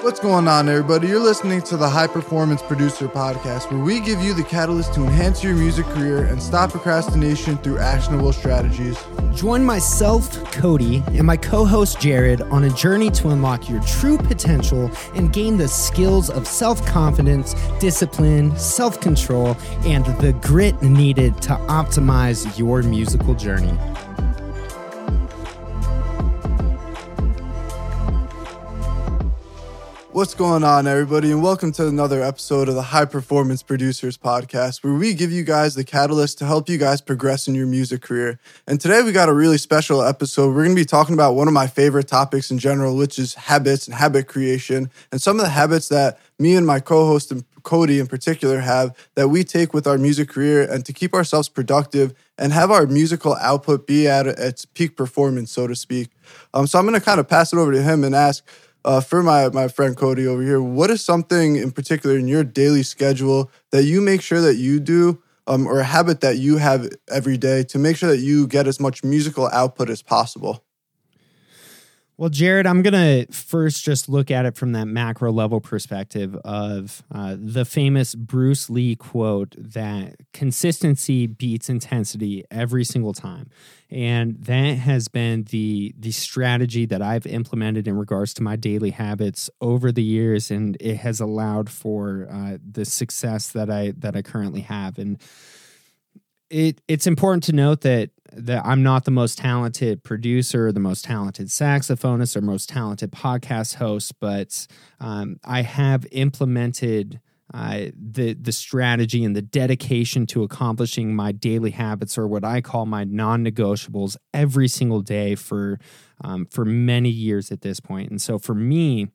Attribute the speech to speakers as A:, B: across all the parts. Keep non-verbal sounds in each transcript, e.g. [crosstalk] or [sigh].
A: What's going on, everybody? You're listening to the High Performance Producer Podcast, where we give you the catalyst to enhance your music career and stop procrastination through actionable strategies.
B: Join myself, Cody, and my co host, Jared, on a journey to unlock your true potential and gain the skills of self confidence, discipline, self control, and the grit needed to optimize your musical journey.
A: What's going on, everybody, and welcome to another episode of the High Performance Producers Podcast, where we give you guys the catalyst to help you guys progress in your music career. And today we got a really special episode. We're going to be talking about one of my favorite topics in general, which is habits and habit creation, and some of the habits that me and my co host, Cody in particular, have that we take with our music career and to keep ourselves productive and have our musical output be at its peak performance, so to speak. Um, so I'm going to kind of pass it over to him and ask, uh, for my my friend Cody over here, what is something in particular in your daily schedule that you make sure that you do, um, or a habit that you have every day to make sure that you get as much musical output as possible?
B: Well, Jared, I'm going to first just look at it from that macro level perspective of uh, the famous Bruce Lee quote that consistency beats intensity every single time. And that has been the the strategy that I've implemented in regards to my daily habits over the years and it has allowed for uh, the success that I that I currently have and it it's important to note that that I'm not the most talented producer, the most talented saxophonist, or most talented podcast host, but um, I have implemented uh, the the strategy and the dedication to accomplishing my daily habits, or what I call my non-negotiables, every single day for um, for many years at this point. And so, for me,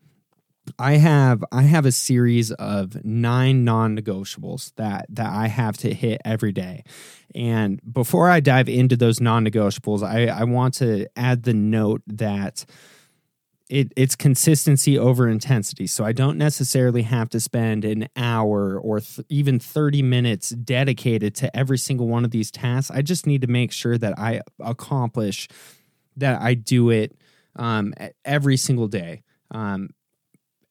B: I have I have a series of nine non-negotiables that that I have to hit every day. And before I dive into those non-negotiables, I, I want to add the note that it, it's consistency over intensity. So I don't necessarily have to spend an hour or th- even 30 minutes dedicated to every single one of these tasks. I just need to make sure that I accomplish that I do it um, every single day. Um,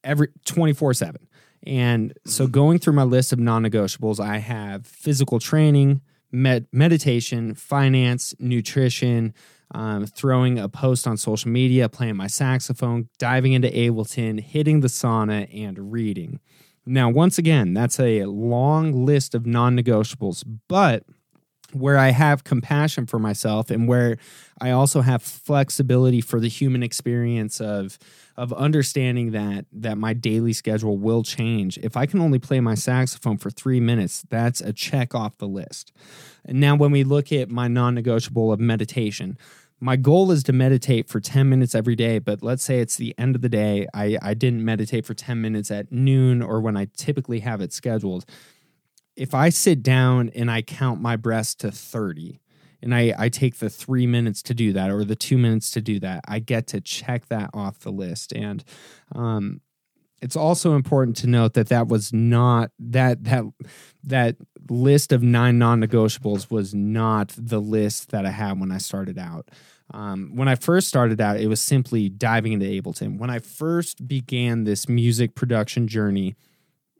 B: every 24 7. And so going through my list of non negotiables, I have physical training, med- meditation, finance, nutrition, um, throwing a post on social media, playing my saxophone, diving into Ableton, hitting the sauna, and reading. Now, once again, that's a long list of non negotiables, but where I have compassion for myself and where I also have flexibility for the human experience of of understanding that that my daily schedule will change. If I can only play my saxophone for 3 minutes, that's a check off the list. And now when we look at my non-negotiable of meditation, my goal is to meditate for 10 minutes every day, but let's say it's the end of the day. I, I didn't meditate for 10 minutes at noon or when I typically have it scheduled. If I sit down and I count my breaths to 30, and I, I take the three minutes to do that or the two minutes to do that, I get to check that off the list. And um, it's also important to note that that was not that that that list of nine non-negotiables was not the list that I had when I started out. Um, when I first started out, it was simply diving into Ableton. When I first began this music production journey,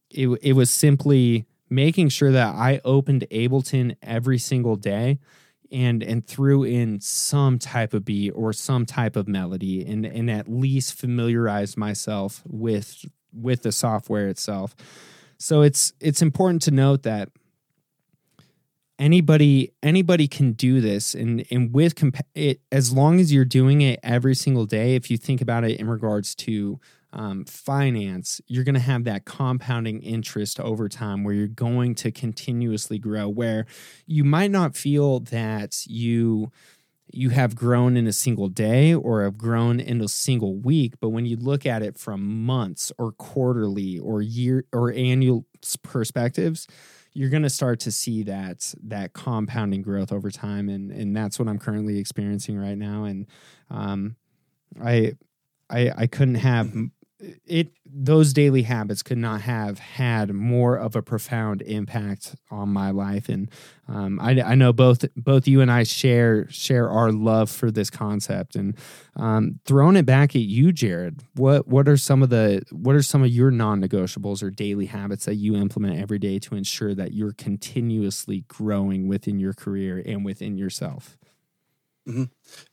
B: it, it was simply making sure that I opened Ableton every single day and and threw in some type of beat or some type of melody and and at least familiarized myself with with the software itself. So it's it's important to note that anybody anybody can do this and and with compa- it as long as you're doing it every single day if you think about it in regards to um, finance, you're going to have that compounding interest over time where you're going to continuously grow. Where you might not feel that you you have grown in a single day or have grown in a single week, but when you look at it from months or quarterly or year or annual perspectives, you're going to start to see that that compounding growth over time, and and that's what I'm currently experiencing right now. And um, I I I couldn't have it those daily habits could not have had more of a profound impact on my life. And um, I, I, know both both you and I share share our love for this concept. And um, throwing it back at you Jared what what are some of the what are some of your non-negotiables or daily habits that you implement every day to ensure that you're continuously growing within your career and within yourself?
A: Mm-hmm.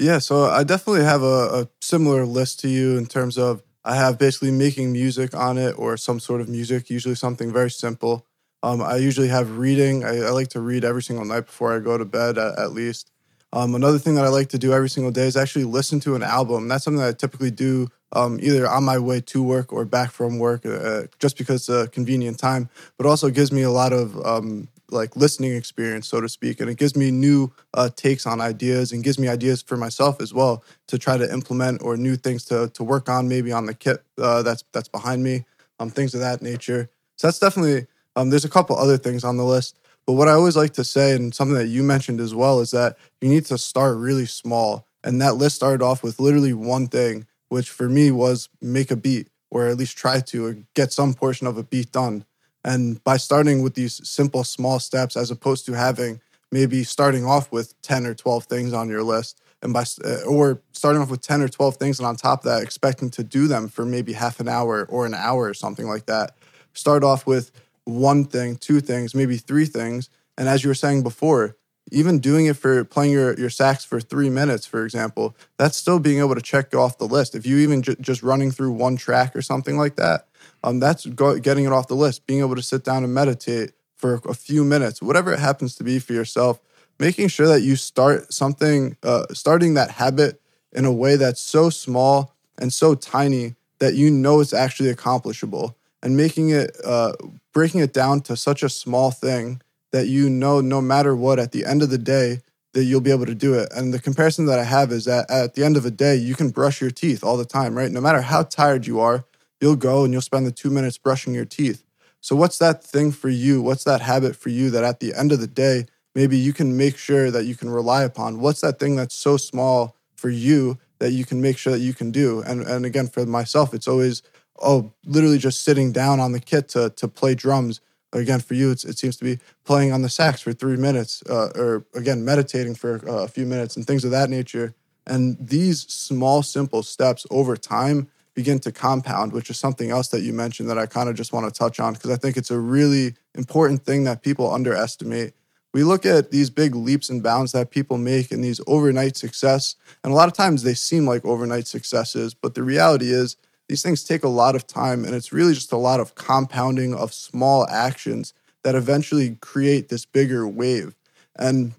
A: yeah so I definitely have a, a similar list to you in terms of I have basically making music on it or some sort of music, usually something very simple. Um, I usually have reading. I, I, like to read every single night before I go to bed, at, at least. Um, another thing that I like to do every single day is actually listen to an album. That's something that I typically do um, either on my way to work or back from work, uh, just because it's a convenient time. But also gives me a lot of um, like listening experience, so to speak, and it gives me new uh, takes on ideas and gives me ideas for myself as well to try to implement or new things to to work on, maybe on the kit uh, that's that's behind me, um, things of that nature. So that's definitely um, there's a couple other things on the list, but what I always like to say and something that you mentioned as well is that you need to start really small, and that list started off with literally one thing, which for me was make a beat or at least try to or get some portion of a beat done and by starting with these simple, small steps, as opposed to having maybe starting off with 10 or 12 things on your list, and by uh, or starting off with 10 or 12 things, and on top of that, expecting to do them for maybe half an hour or an hour or something like that. Start off with one thing, two things, maybe three things. And as you were saying before, even doing it for playing your, your sax for three minutes, for example, that's still being able to check off the list. If you even just running through one track or something like that, um, that's go, getting it off the list. Being able to sit down and meditate for a few minutes, whatever it happens to be for yourself, making sure that you start something, uh, starting that habit in a way that's so small and so tiny that you know it's actually accomplishable, and making it, uh, breaking it down to such a small thing that you know, no matter what, at the end of the day, that you'll be able to do it. And the comparison that I have is that at the end of a day, you can brush your teeth all the time, right? No matter how tired you are, you'll go and you'll spend the two minutes brushing your teeth. So, what's that thing for you? What's that habit for you that at the end of the day, maybe you can make sure that you can rely upon? What's that thing that's so small for you that you can make sure that you can do? And, and again, for myself, it's always, oh, literally just sitting down on the kit to, to play drums. Again, for you, it seems to be playing on the sax for three minutes, uh, or again, meditating for a few minutes and things of that nature. And these small, simple steps over time begin to compound, which is something else that you mentioned that I kind of just want to touch on because I think it's a really important thing that people underestimate. We look at these big leaps and bounds that people make and these overnight success, and a lot of times they seem like overnight successes, but the reality is these things take a lot of time and it's really just a lot of compounding of small actions that eventually create this bigger wave. And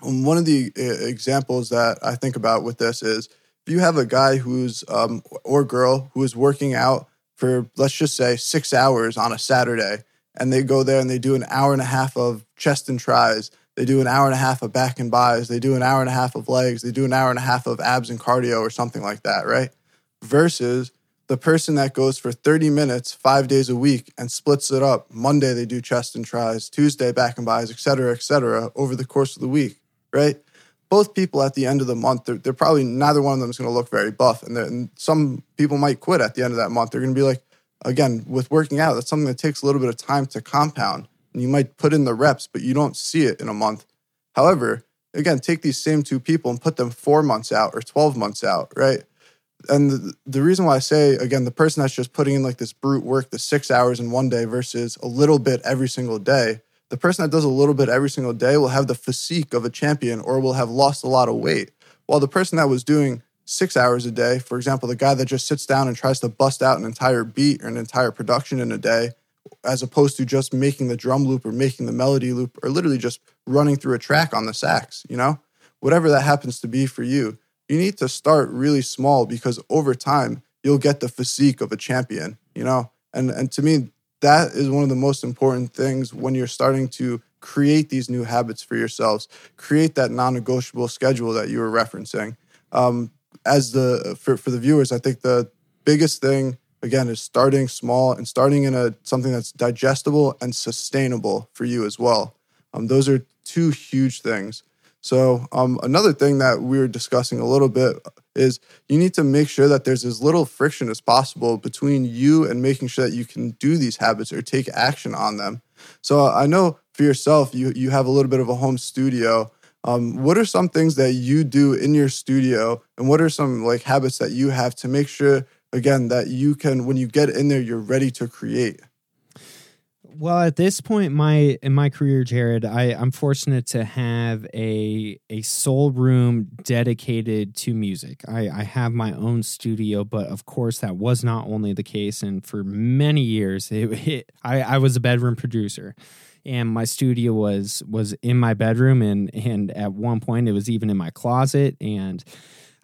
A: one of the uh, examples that I think about with this is if you have a guy who's um, or girl who is working out for let's just say six hours on a Saturday, and they go there and they do an hour and a half of chest and tris, they do an hour and a half of back and bis, they do an hour and a half of legs, they do an hour and a half of abs and cardio or something like that, right? Versus the person that goes for 30 minutes five days a week and splits it up. Monday they do chest and tris, Tuesday back and bis, et cetera, et cetera, over the course of the week, right? both people at the end of the month, they're, they're probably neither one of them is going to look very buff. And, and some people might quit at the end of that month. They're going to be like, again, with working out, that's something that takes a little bit of time to compound. And you might put in the reps, but you don't see it in a month. However, again, take these same two people and put them four months out or 12 months out, right? And the, the reason why I say, again, the person that's just putting in like this brute work, the six hours in one day versus a little bit every single day, the person that does a little bit every single day will have the physique of a champion or will have lost a lot of weight. While the person that was doing six hours a day, for example, the guy that just sits down and tries to bust out an entire beat or an entire production in a day, as opposed to just making the drum loop or making the melody loop or literally just running through a track on the sax, you know? Whatever that happens to be for you, you need to start really small because over time, you'll get the physique of a champion, you know? And and to me, that is one of the most important things when you're starting to create these new habits for yourselves. Create that non-negotiable schedule that you were referencing. Um, as the for, for the viewers i think the biggest thing again is starting small and starting in a something that's digestible and sustainable for you as well. Um, those are two huge things So, um, another thing that we were discussing a little bit is you need to make sure that there's as little friction as possible between you and making sure that you can do these habits or take action on them. So, I know for yourself, you you have a little bit of a home studio. Um, what are some things that you do in your studio, and what are some like habits that you have to make sure, again, that you can when you get in there, you're ready to create?
B: Well, at this point, my in my career, Jared, I, I'm fortunate to have a a sole room dedicated to music. I, I have my own studio, but of course, that was not only the case. And for many years, it, [laughs] it, I, I was a bedroom producer, and my studio was was in my bedroom, and and at one point, it was even in my closet. And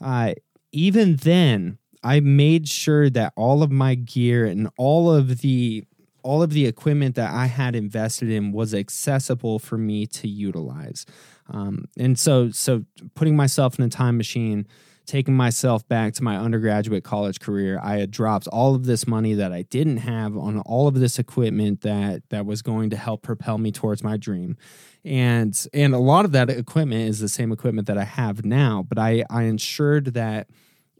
B: uh, even then, I made sure that all of my gear and all of the all of the equipment that I had invested in was accessible for me to utilize. Um, and so, so putting myself in a time machine, taking myself back to my undergraduate college career, I had dropped all of this money that I didn't have on all of this equipment that that was going to help propel me towards my dream. And and a lot of that equipment is the same equipment that I have now, but I I ensured that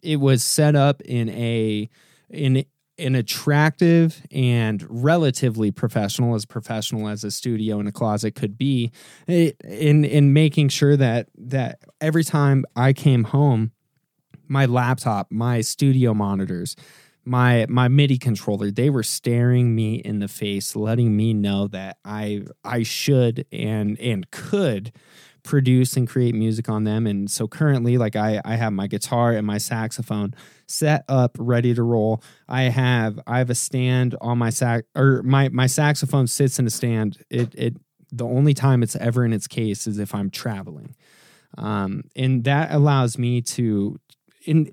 B: it was set up in a in an attractive and relatively professional, as professional as a studio in a closet could be, in in making sure that that every time I came home, my laptop, my studio monitors, my my MIDI controller, they were staring me in the face, letting me know that I I should and and could produce and create music on them. And so currently, like I, I have my guitar and my saxophone set up, ready to roll. I have I have a stand on my sax or my my saxophone sits in a stand. It it the only time it's ever in its case is if I'm traveling, um, and that allows me to in.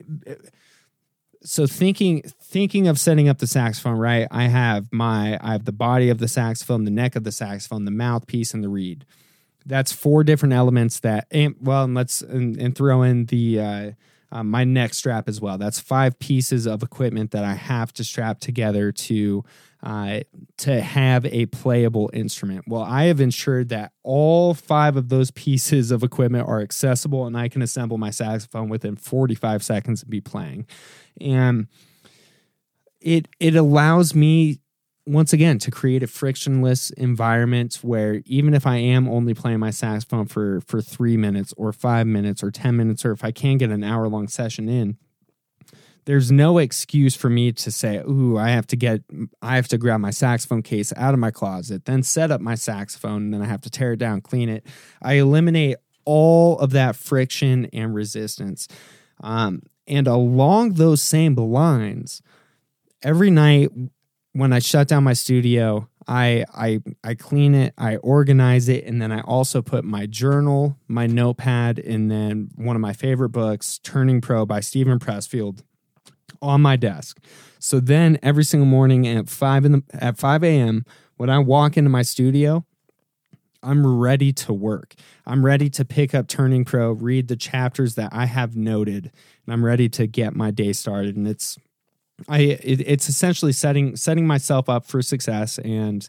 B: So thinking thinking of setting up the saxophone, right? I have my I have the body of the saxophone, the neck of the saxophone, the mouthpiece, and the reed that's four different elements that and well and let's and, and throw in the uh, uh, my neck strap as well. That's five pieces of equipment that i have to strap together to uh, to have a playable instrument. Well i have ensured that all five of those [laughs] pieces of equipment are accessible and i can assemble my saxophone within 45 seconds and be playing. And it it allows me once again to create a frictionless environment where even if I am only playing my saxophone for for 3 minutes or 5 minutes or 10 minutes or if I can get an hour long session in there's no excuse for me to say ooh I have to get I have to grab my saxophone case out of my closet then set up my saxophone and then I have to tear it down clean it. I eliminate all of that friction and resistance. Um, and along those same lines every night when I shut down my studio, I I I clean it, I organize it, and then I also put my journal, my notepad, and then one of my favorite books, Turning Pro by Steven Pressfield, on my desk. So then every single morning at five in the at five a.m. when I walk into my studio, I'm ready to work. I'm ready to pick up Turning Pro, read the chapters that I have noted, and I'm ready to get my day started. And it's I it, it's essentially setting setting myself up for success and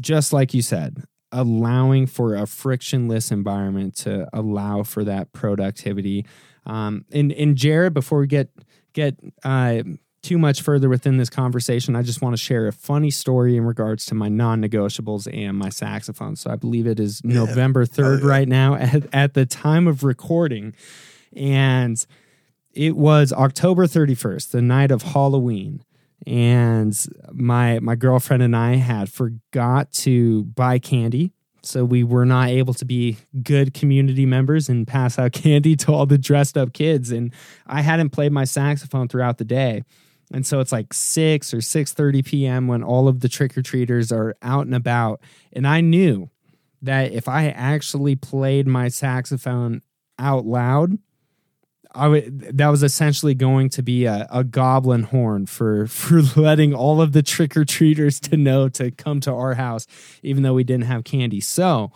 B: just like you said, allowing for a frictionless environment to allow for that productivity. Um, and and Jared, before we get get uh, too much further within this conversation, I just want to share a funny story in regards to my non-negotiables and my saxophone. So I believe it is yeah. November third oh, yeah. right now at, at the time of recording, and it was October 31st, the night of Halloween. And my my girlfriend and I had forgot to buy candy. So we were not able to be good community members and pass out [laughs] candy to all the dressed up kids. And I hadn't played my saxophone throughout the day. And so it's like 6 or 6:30 p.m. when all of the trick-or-treaters are out and about. And I knew that if I actually played my saxophone out loud, I would, that was essentially going to be a, a goblin horn for [laughs] for letting all of the trick or treaters to know to come to our house, even though we didn't have candy. So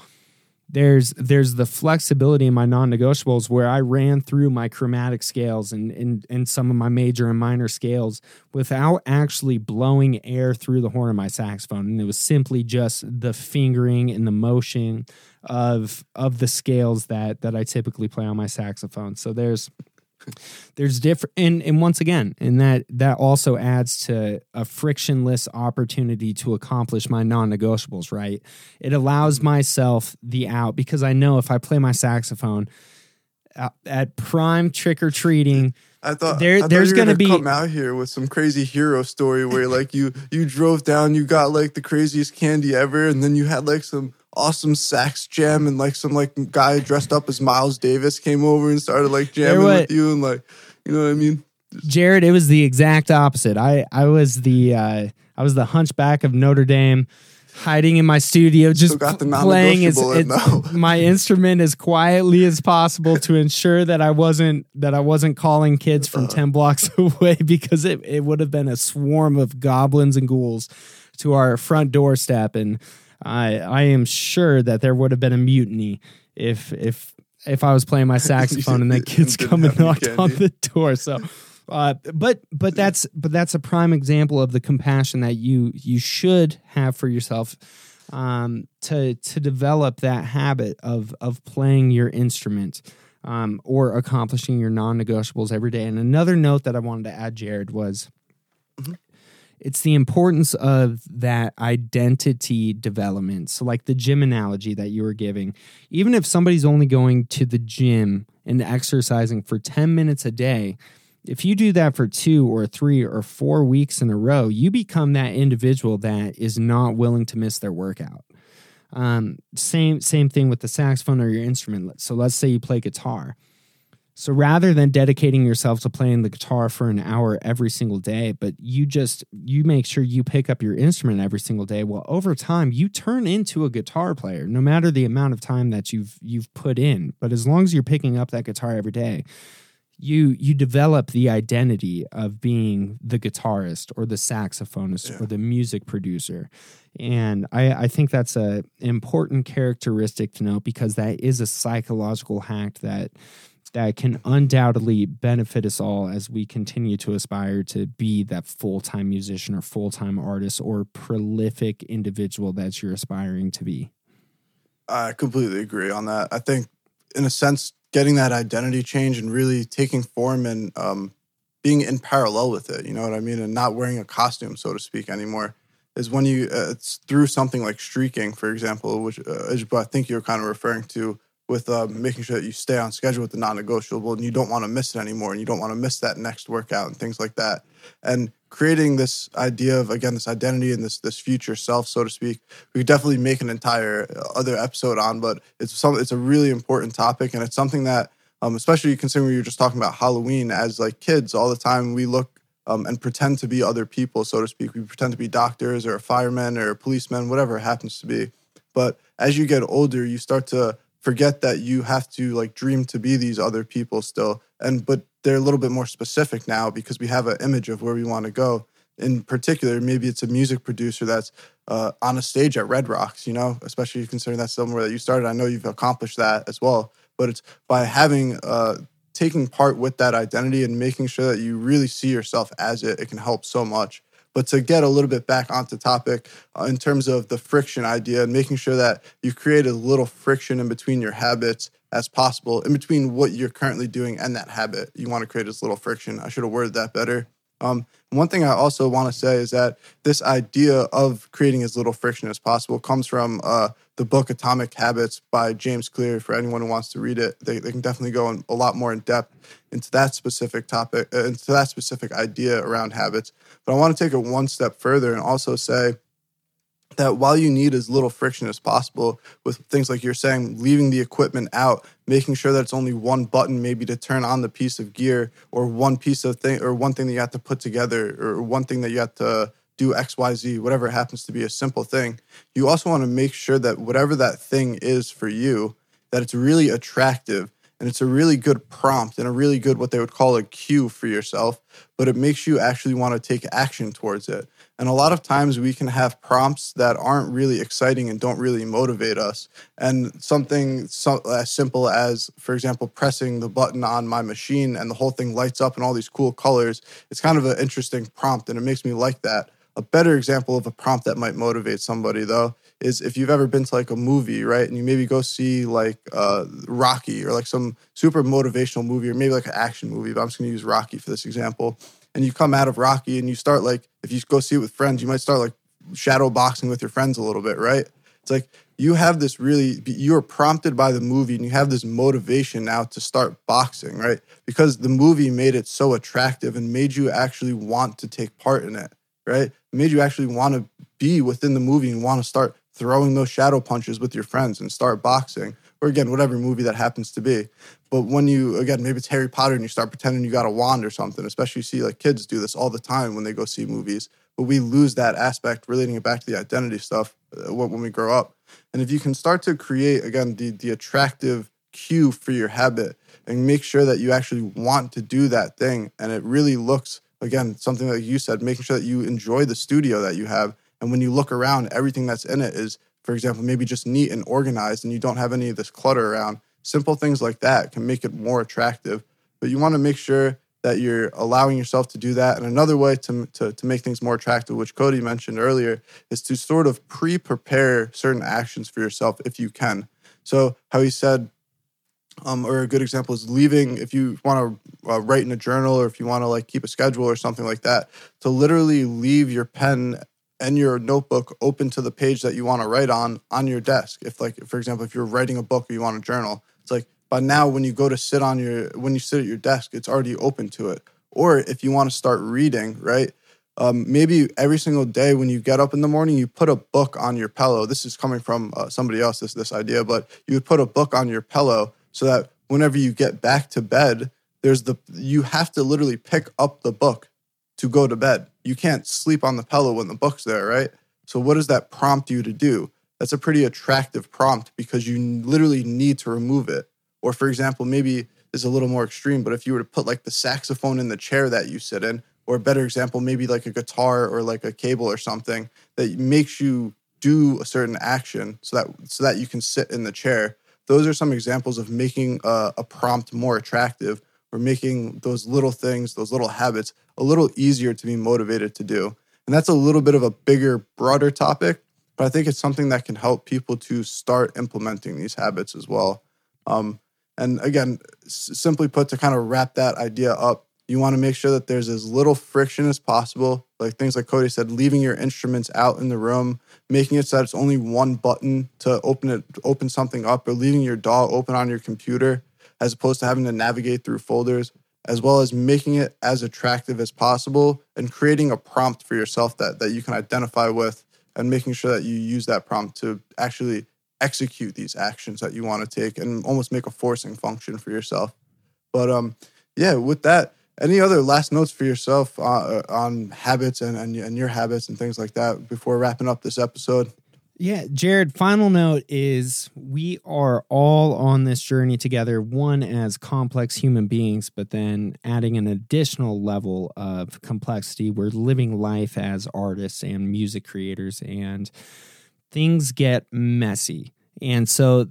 B: there's there's the flexibility in my non-negotiables where I ran through my chromatic scales and, and and some of my major and minor scales without actually blowing air through the horn of my saxophone. And it was simply just the fingering and the motion of of the scales that that I typically play on my saxophone. So there's there's different and and once again and that that also adds to a frictionless opportunity to accomplish my non-negotiables right? It allows mm-hmm. myself the out because i know if i play my saxophone at, at prime trick-or-treating
A: I thought
B: There-
A: I thought
B: there's gonna
A: gonna
B: be-
A: come out here with some crazy hero story where like you you drove down, you got like the craziest candy ever, and then you had like some awesome sax jam, and like some like guy dressed up as Miles Davis came over and started like jamming with you, and like you know what I mean?
B: Jared, it was the exact opposite. I I was the uh, I was the hunchback of Notre Dame, hiding in my studio, just playing as, as- [laughs] my instrument as quietly as possible to ensure that I wasn't that I wasn't calling kids from ten blocks [laughs] away because it it would have been a swarm of goblins and ghouls to our front doorstep, and I I am sure that there would have been a mutiny if if if I was playing my [laughs] saxophone and that kids [laughs] come and knocked on the door. So, uh, but but that's but that's a prime example of the compassion that you you should have for yourself um, to to develop that habit of of playing your instrument. Um, or accomplishing your non-negotiables every day. And another note that I wanted to add, Jared, was it's the importance of that identity development. So, like the gym analogy that you were giving, even if somebody's only going to the gym and exercising for 10 minutes a day, if you do that for two or three or four weeks in a row, you become that individual that is not willing to miss their workout. Um, same same thing with the saxophone or your instrument. So let's say you play guitar. So rather than dedicating yourself to playing the guitar for an hour every single day, but you just you make sure you pick up your instrument every single day, well over time you turn into a guitar player no matter the amount of time that you've you've put in. But as long as you're picking up that guitar every day, you you develop the identity of being the guitarist or the saxophonist
A: Yeah.
B: or the music producer. And I, I think that's a important characteristic to note because that is a psychological hack that that can undoubtedly benefit us all as we continue to aspire to be that full-time musician or full-time artist or prolific individual that you're aspiring to be.
A: I completely agree on that. I think, in a sense, getting that identity change and really taking form and um, being in parallel with it, you know what I mean, and not wearing a costume, so to speak, anymore, is when you uh, it's through something like streaking, for example, which uh, I think you're kind of referring to with uh, making sure that you stay on schedule with the non-negotiable and you don't want to miss it anymore and you don't want to miss that next workout and things like that. And creating this idea of again this identity and this this future self so to speak we could definitely make an entire uh, other episode on but it's some it's a really important topic and it's something that um, especially considering we were just talking about halloween as like kids all the time we look um, and pretend to be other people so to speak. We pretend to be doctors or firemen or policemen whatever it happens to be. But as you get older you start to forget that you have to like dream to be these other people still. And but they're a little bit more specific now because we have an image of where we want to go. In particular maybe it's a music producer that's uh, on a stage at red rocks you know especially considering that's somewhere that you started. I know you've accomplished that as well. But it's by having uh, taking part with that identity and making sure that you really see yourself as it it can help so much but to get a little bit back onto topic uh, in terms of the friction idea and making sure that you create as little friction in between your habits as possible, in between what you're currently doing and that habit. You want to create as little friction. I should have worded that better. Um, one thing I also want to say is that this idea of creating as little friction as possible comes from uh, the book Atomic Habits by James Clear. For anyone who wants to read it, they, they can definitely go in a lot more in depth into that specific topic, uh, into that specific idea around habits. But I want to take it one step further and also say that while you need as little friction as possible with things like you're saying, leaving the equipment out, making sure that it's only one button maybe to turn on the piece of gear or one piece of thing or one thing that you have to put together or one thing that you have to do XYZ, whatever it happens to be a simple thing. You also want to make sure that whatever that thing is for you, that it's really attractive and it's a really good prompt and a really good what they would call a cue for yourself but it makes you actually want to take action towards it And a lot of times we can have prompts that aren't really exciting and don't really motivate us. And something so, as simple as, for example, pressing the button on my machine and the whole thing lights up in all these cool colors, it's kind of an interesting prompt and it makes me like that. A better example of a prompt that might motivate somebody, though, is if you've ever been to like a movie, right? And you maybe go see like uh, Rocky or like some super motivational movie or maybe like an action movie, but I'm just gonna use Rocky for this example. And you come out of Rocky and you start like, if you go see it with friends, you might start like shadow boxing with your friends a little bit, right? It's like you have this really, you are prompted by the movie and you have this motivation now to start boxing, right? Because the movie made it so attractive and made you actually want to take part in it, right? It made you actually want to be within the movie and want to start throwing those shadow punches with your friends and start boxing, or again, whatever movie that happens to be. But when you, again, maybe it's Harry Potter and you start pretending you got a wand or something, especially you see like kids do this all the time when they go see movies. But we lose that aspect, relating it back to the identity stuff uh, when we grow up. And if you can start to create, again, the, the attractive cue for your habit and make sure that you actually want to do that thing, and it really looks, again, something like you said, making sure that you enjoy the studio that you have and when you look around, everything that's in it is, for example, maybe just neat and organized, and you don't have any of this clutter around. Simple things like that can make it more attractive. But you want to make sure that you're allowing yourself to do that. And another way to, to, to make things more attractive, which Cody mentioned earlier, is to sort of pre prepare certain actions for yourself if you can. So, how he said, um, or a good example is leaving if you want to uh, write in a journal or if you want to like keep a schedule or something like that to literally leave your pen and your notebook open to the page that you want to write on on your desk. If like for example, if you're writing a book or you want a journal, it's like by now when you go to sit on your when you sit at your desk, it's already open to it. Or if you want to start reading, right? Um, maybe every single day when you get up in the morning, you put a book on your pillow. This is coming from uh, somebody else, this this idea, but you would put a book on your pillow so that whenever you get back to bed, there's the you have to literally pick up the book to go to bed. You can't sleep on the pillow when the book's there, right? So, what does that prompt you to do? That's a pretty attractive prompt because you literally need to remove it. Or, for example, maybe is a little more extreme, but if you were to put like the saxophone in the chair that you sit in, or a better example, maybe like a guitar or like a cable or something that makes you do a certain action so that so that you can sit in the chair. Those are some examples of making a, a prompt more attractive we're making those little things, those little habits, a little easier to be motivated to do. And that's a little bit of a bigger, broader topic, but I think it's something that can help people to start implementing these habits as well. Um, and again, s- simply put, to kind of wrap that idea up, you want to make sure that there's as little friction as possible. Like things like Cody said, leaving your instruments out in the room, making it so that it's only one button to open it, open something up, or leaving your DAW open on your computer as opposed to having to navigate through folders, as well as making it as attractive as possible and creating a prompt for yourself that, that you can identify with and making sure that you use that prompt to actually execute these actions that you want to take and almost make a forcing function for yourself. But um, yeah, with that, any other last notes for yourself uh, on habits and, and, and your habits and things like that before wrapping up this episode?
B: Yeah, Jared, final note is we are all on this journey together, one as complex human beings, but then adding an additional level of complexity. We're living life as artists and music creators, and things get messy. And so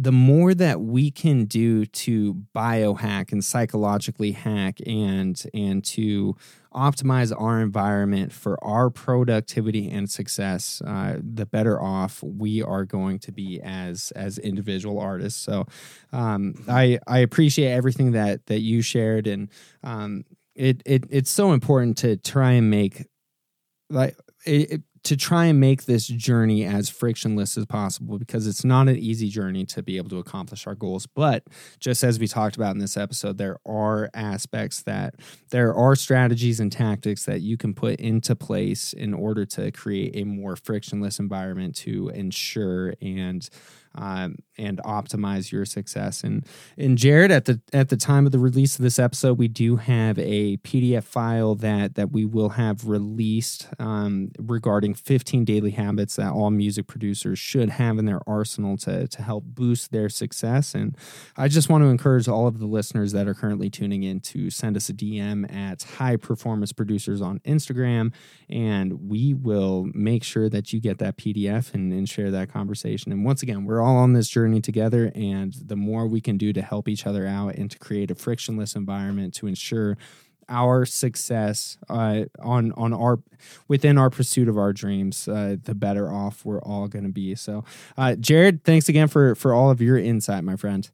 B: the more that we can do to biohack and psychologically hack and and to optimize our environment for our productivity and success, uh, the better off we are going to be as as individual artists. So, um, I I appreciate everything that that you shared, and um, it it it's so important to try and make like it, to try and make this journey as frictionless as possible because it's not an easy journey to be able to accomplish our goals. But just as we talked about in this episode, there are aspects that there are strategies and tactics that you can put into place in order to create a more frictionless environment to ensure and um, and optimize your success. And and Jared, at the at the time of the release of this episode, we do have a PDF file that that we will have released um, regarding 15 daily habits that all music producers should have in their arsenal to to help boost their success. And I just want to encourage all of the listeners that are currently tuning in to send us a DM at High Performance Producers on Instagram, and we will make sure that you get that PDF and, and share that conversation. And once again, we're all on this journey together, and the more we can do to help each other out and to create a frictionless environment to ensure our success uh, on on our within our pursuit of our dreams, uh, the better off we're all going to be. So, uh, Jared, thanks again for for all of your insight, my friend.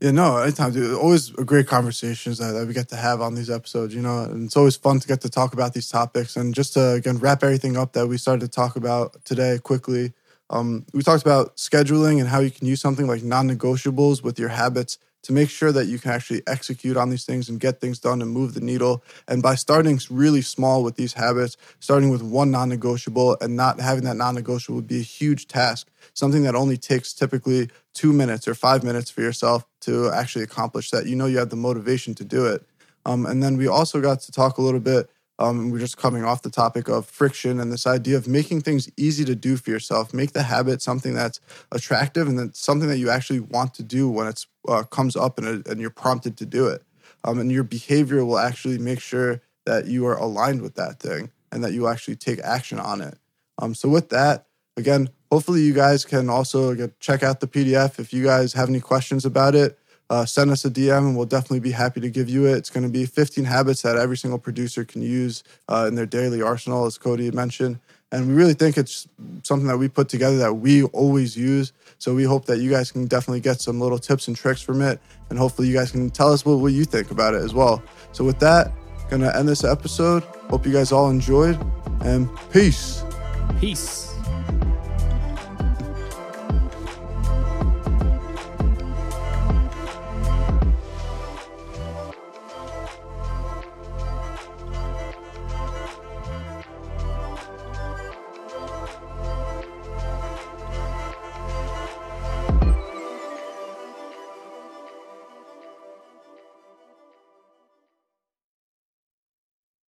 A: Yeah, no, anytime, dude. Always a great conversations that, that we get to have on these episodes, you know, and it's always fun to get to talk about these topics. And just to, again, wrap everything up that we started to talk about today quickly, um, we talked about scheduling and how you can use something like non negotiables with your habits to make sure that you can actually execute on these things and get things done and move the needle. And by starting really small with these habits, starting with one non negotiable and not having that non negotiable would be a huge task, something that only takes typically two minutes or five minutes for yourself to actually accomplish that. You know, you have the motivation to do it. Um, and then we also got to talk a little bit um, we're just coming off the topic of friction and this idea of making things easy to do for yourself. Make the habit something that's attractive and that's something that you actually want to do when it uh, comes up and, and, you're prompted to do it. Um, and your behavior will actually make sure that you are aligned with that thing and that you actually take action on it. Um, so, with that, again, hopefully you guys can also check out the PDF. If you guys have any questions about it, uh, send us a DM and we'll definitely be happy to give you it. It's going to be 15 habits that every single producer can use uh, in their daily arsenal, as Cody mentioned. And we really think it's something that we put together that we always use. So we hope that you guys can definitely get some little tips and tricks from it. And hopefully you guys can tell us what, what you think about it as well. So with that, gonna end this episode. Hope you guys all enjoyed and peace.
B: Peace.